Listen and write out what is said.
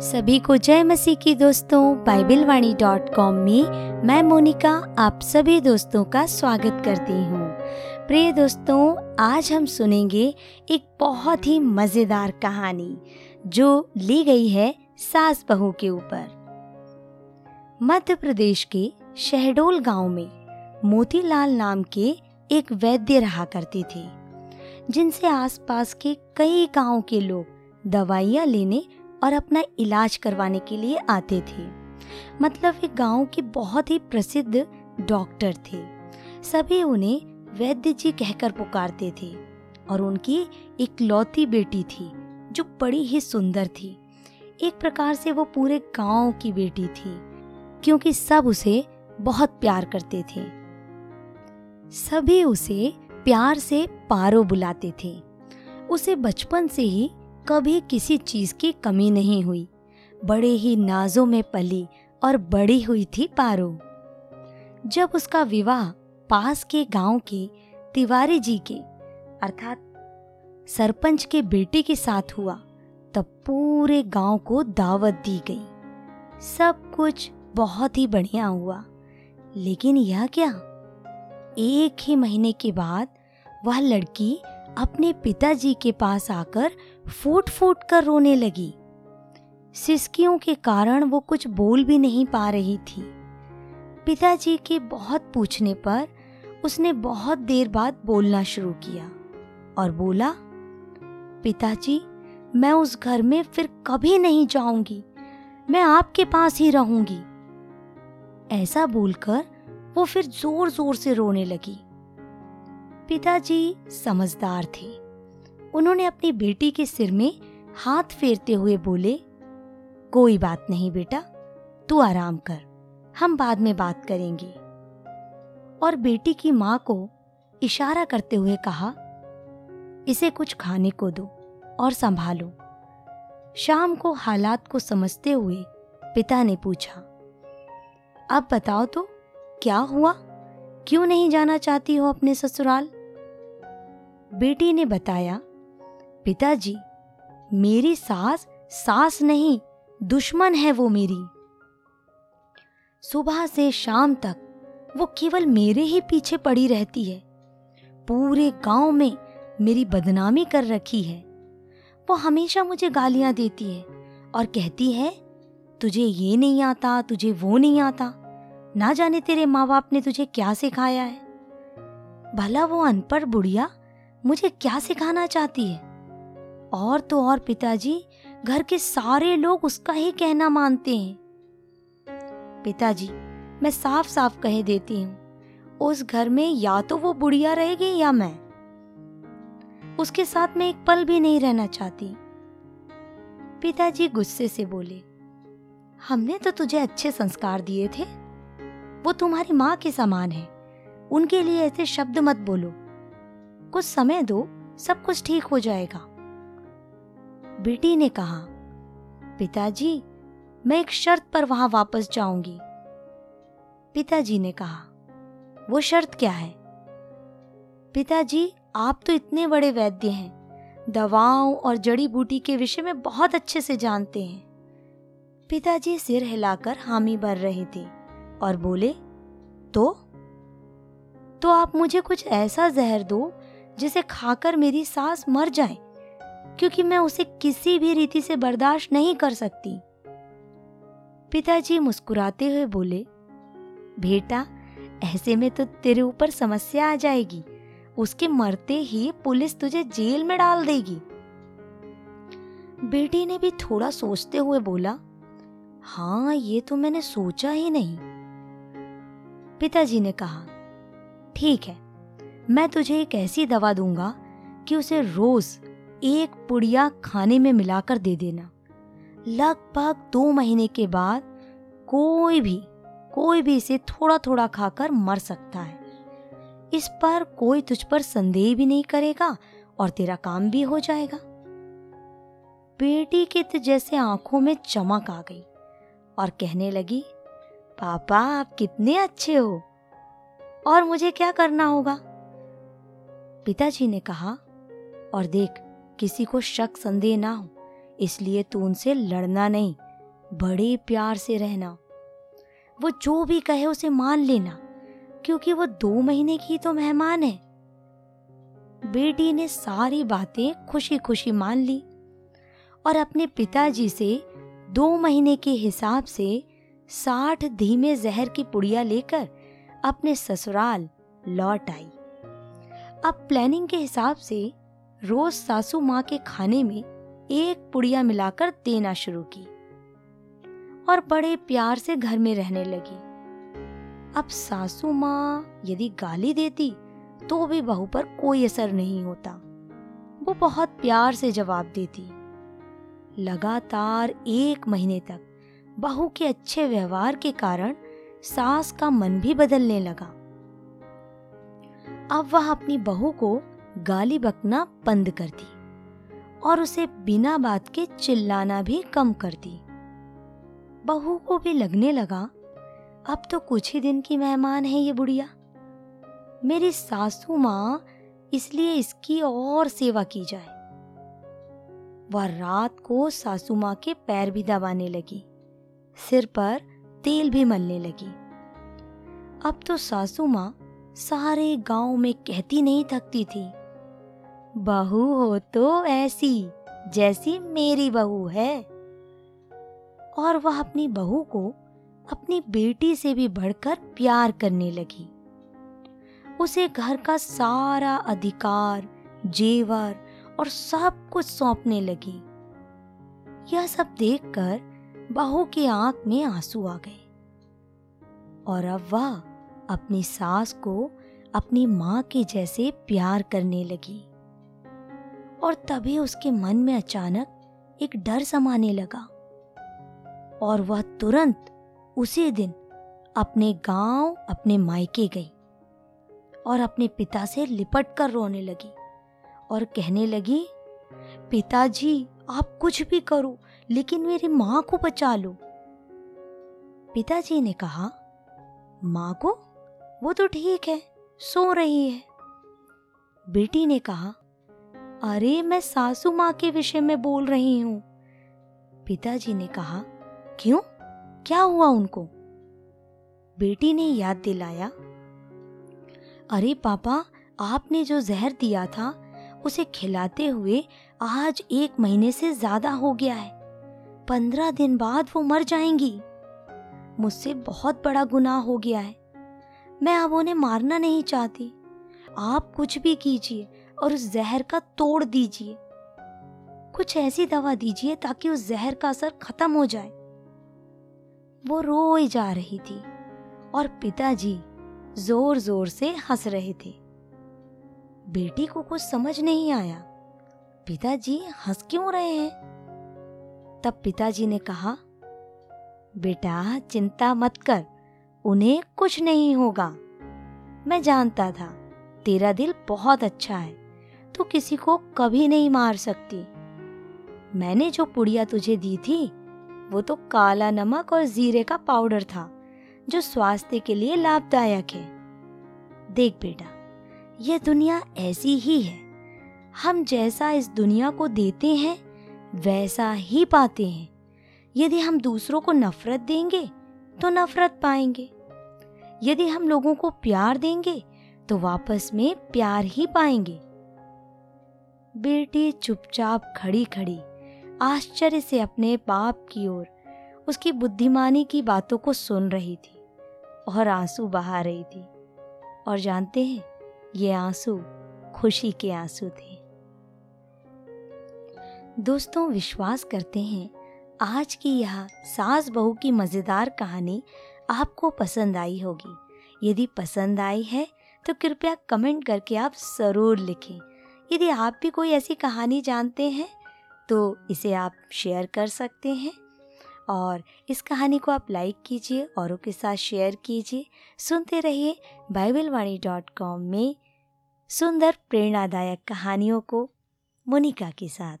सभी को जय मसीह की दोस्तों बाइबल वाणी डॉट कॉम में मैं मोनिका आप सभी दोस्तों का स्वागत करती हूँ। प्रिय दोस्तों, आज हम सुनेंगे एक बहुत ही मज़ेदार कहानी, जो ली गई है सास बहू के ऊपर। मध्य प्रदेश के शहडोल गाँव में मोतीलाल नाम के एक वैद्य रहा करते थे, जिनसे आसपास के कई गाँव के लोग दवाइयाँ लेने और अपना इलाज करवाने के लिए आते थे। मतलब एक गाँव के बहुत ही प्रसिद्ध डॉक्टर थे। सभी उन्हें वैद्य जी कहकर पुकारते थे और उनकी एक लौती बेटी थी, जो बड़ी ही सुंदर थी। एक प्रकार से वो पूरे गाँव की बेटी थी, क्योंकि सब उसे बहुत प्यार करते थे। सभी उसे प्यार से पारो बुलाते थे। उसे बचपन से ही कभी किसी चीज़ की कमी नहीं हुई। बड़े ही नाजों में पली और बड़ी हुई थी पारो। जब उसका विवाह पास के गाँव के तिवारी जी के, अर्थात सरपंच के बेटे के साथ हुआ, तब पूरे गाँव को दावत दी गई। सब कुछ बहुत ही बढ़िया हुआ। लेकिन यह क्या? एक ही महीने के बाद वह लड़की अपने पिताजी के पास आकर फूट फूट कर रोने लगी। सिसकियों के कारण वो कुछ बोल भी नहीं पा रही थी। पिताजी के बहुत पूछने पर उसने बहुत देर बाद बोलना शुरू किया और बोला, पिताजी, मैं उस घर में फिर कभी नहीं जाऊँगी। मैं आपके पास ही रहूँगी। ऐसा बोलकर वो फिर ज़ोर ज़ोर से रोने लगी। पिताजी समझदार थे। उन्होंने अपनी बेटी के सिर में हाथ फेरते हुए बोले, कोई बात नहीं बेटा, तू आराम कर, हम बाद में बात करेंगे। और बेटी की माँ को इशारा करते हुए कहा, इसे कुछ खाने को दो और संभालो। शाम को हालात को समझते हुए पिता ने पूछा, अब बताओ तो क्या हुआ? क्यों नहीं जाना चाहती हो अपने ससुराल? बेटी ने बताया, पिताजी, मेरी सास सास नहीं, दुश्मन है वो मेरी। सुबह से शाम तक वो केवल मेरे ही पीछे पड़ी रहती है। पूरे गाँव में मेरी बदनामी कर रखी है। वो हमेशा मुझे गालियाँ देती है और कहती है, तुझे ये नहीं आता, तुझे वो नहीं आता। ना जाने तेरे माँ बाप ने तुझे क्या सिखाया है? भला वो अनपढ़ बुढ़िया मुझे क्या सिखाना चाहती है? और तो और पिताजी, घर के सारे लोग उसका ही कहना मानते हैं। पिताजी, मैं साफ़ साफ़ कह देती हूँ, उस घर में या तो वो बुढ़िया रहेगी या मैं। उसके साथ मैं एक पल भी नहीं रहना चाहती। पिताजी गुस्से से बोले, हमने तो तुझे अच्छे संस्कार दिए थे। वो तुम्हारी माँ के समान है। उनके लिए ऐसे शब्द मत बोलो। कुछ समय दो, सब कुछ ठीक हो जाएगा। बेटी ने कहा, पिताजी, मैं एक शर्त पर वहाँ वापस जाऊँगी। पिताजी ने कहा, वो शर्त क्या है? पिताजी, आप तो इतने बड़े वैद्य हैं। दवाओं और जड़ी बूटी के विषय में बहुत अच्छे से जानते हैं। पिताजी सिर हिलाकर हामी भर रहे थे और बोले तो? तो आप मुझे कुछ ऐसा जहर दो जिसे खाकर मेरी सास मर जाए, क्योंकि मैं उसे किसी भी रीति से बर्दाश्त नहीं कर सकती। पिताजी मुस्कुराते हुए बोले, बेटा, ऐसे में तो तेरे ऊपर समस्या आ जाएगी। उसके मरते ही पुलिस तुझे जेल में डाल देगी। बेटी ने भी थोड़ा सोचते हुए बोला हाँ ये तो मैंने सोचा ही नहीं। पिताजी ने कहा, ठीक है मैं तुझे एक ऐसी दवा दूँगा कि उसे रोज एक पुड़िया खाने में मिलाकर दे देना। लगभग दो महीने के बाद कोई भी कोई भी इसे थोड़ा थोड़ा खाकर मर सकता है। इस पर कोई तुझ पर संदेह भी नहीं करेगा और तेरा काम भी हो जाएगा। बेटी के जैसे आँखों में चमक आ गई और कहने लगी, पापा, आप कितने अच्छे हो। और मुझे क्या करना होगा? पिताजी ने कहा, और देख, किसी को शक संदेह ना हो, इसलिए तू उनसे लड़ना नहीं, बड़े प्यार से रहना। वो जो भी कहे उसे मान लेना, क्योंकि वो दो महीने की तो मेहमान है। बेटी ने सारी बातें खुशी खुशी मान ली, और अपने पिताजी से दो महीने के हिसाब से साठ धीमे जहर की पुड़िया लेकर अपने ससुराल लौट आई। अब प्लानिंग के हिसाब से रोज सासू माँ के खाने में एक पुड़िया मिलाकर देना शुरू की और बड़े प्यार से घर में रहने लगी। अब सासू माँ यदि गाली देती तो भी बहू पर कोई असर नहीं होता। वो बहुत प्यार से जवाब देती। लगातार एक महीने तक बहू के अच्छे व्यवहार के कारण सास का मन भी बदलने लगा। अब वह अपनी बहू को गाली बकना बंद कर दी और उसे बिना बात के चिल्लाना भी कम कर दी बहू को भी लगने लगा, अब तो कुछ ही दिन की मेहमान है ये बुढ़िया। मेरी सासू माँ इसलिए इसकी और सेवा की जाए। वह रात को सासू माँ के पैर भी दबाने लगी, सिर पर तेल भी मलने लगी। अब तो सासू माँ सारे गाँव में कहती नहीं थकती थी। बहू हो तो ऐसी, जैसी मेरी बहू है। और वह अपनी बहू को अपनी बेटी से भी बढ़कर प्यार करने लगी। उसे घर का सारा अधिकार, जेवर और सब कुछ सौंपने लगी। यह सब देखकर बहू की आँख में आँसू आ गए। और अब वह अपनी सास को अपनी माँ के जैसे प्यार करने लगी। और तभी उसके मन में अचानक एक डर समाने लगा। और वह तुरंत उसी दिन अपने गाँव, अपने मायके गई और अपने पिता से लिपट कर रोने लगी और कहने लगी, पिताजी, आप कुछ भी करो, लेकिन मेरी माँ को बचा लो। पिताजी ने कहा, माँ को? वो तो ठीक है, सो रही है। बेटी ने कहा, अरे, मैं सासू माँ के विषय में बोल रही हूँ। पिताजी ने कहा, क्यों? क्या हुआ उनको? बेटी ने याद दिलाया, अरे पापा, आपने जो जहर दिया था, उसे खिलाते हुए आज एक महीने से ज़्यादा हो गया है। पंद्रह दिन बाद वो मर जाएँगी। मुझसे बहुत बड़ा गुनाह हो गया है। मैं अब उन्हें मारना नहीं चाहती। आप कुछ भी कीजिए और उस जहर का तोड़ दीजिए। कुछ ऐसी दवा दीजिए ताकि उस जहर का असर खत्म हो जाए। वो रोई जा रही थी और पिताजी ज़ोर ज़ोर से हंस रहे थे। बेटी को कुछ समझ नहीं आया। पिताजी हंस क्यों रहे हैं? तब पिताजी ने कहा, बेटा, चिंता मत कर। उन्हें कुछ नहीं होगा। मैं जानता था, तेरा दिल बहुत अच्छा है, तू किसी को कभी नहीं मार सकती। मैंने जो पुड़िया तुझे दी थी, वो तो काला नमक और जीरे का पाउडर था, जो स्वास्थ्य के लिए लाभदायक है। देख बेटा, यह दुनिया ऐसी ही है। हम जैसा इस दुनिया को देते हैं, वैसा ही पाते हैं। यदि हम दूसरों को नफरत देंगे तो नफरत पाएँगे। यदि हम लोगों को प्यार देंगे तो वापस में प्यार ही पाएँगे। बेटी चुपचाप खड़ी खड़ी, आश्चर्य से अपने बाप की ओर उसकी बुद्धिमानी की बातों को सुन रही थी और आँसू बहा रही थी। और जानते हैं, ये आँसू खुशी के आँसू थे। दोस्तों, विश्वास करते हैं, आज की यह सास बहू की मज़ेदार कहानी आपको पसंद आई होगी। यदि पसंद आई है तो कृपया कमेंट करके आप ज़रूर लिखें। यदि आप भी कोई ऐसी कहानी जानते हैं तो इसे आप शेयर कर सकते हैं। और इस कहानी को आप लाइक कीजिए, औरों के साथ शेयर कीजिए। सुनते रहिए बाइबल वाणी डॉट कॉम में सुंदर प्रेरणादायक कहानियों को मोनिका के साथ।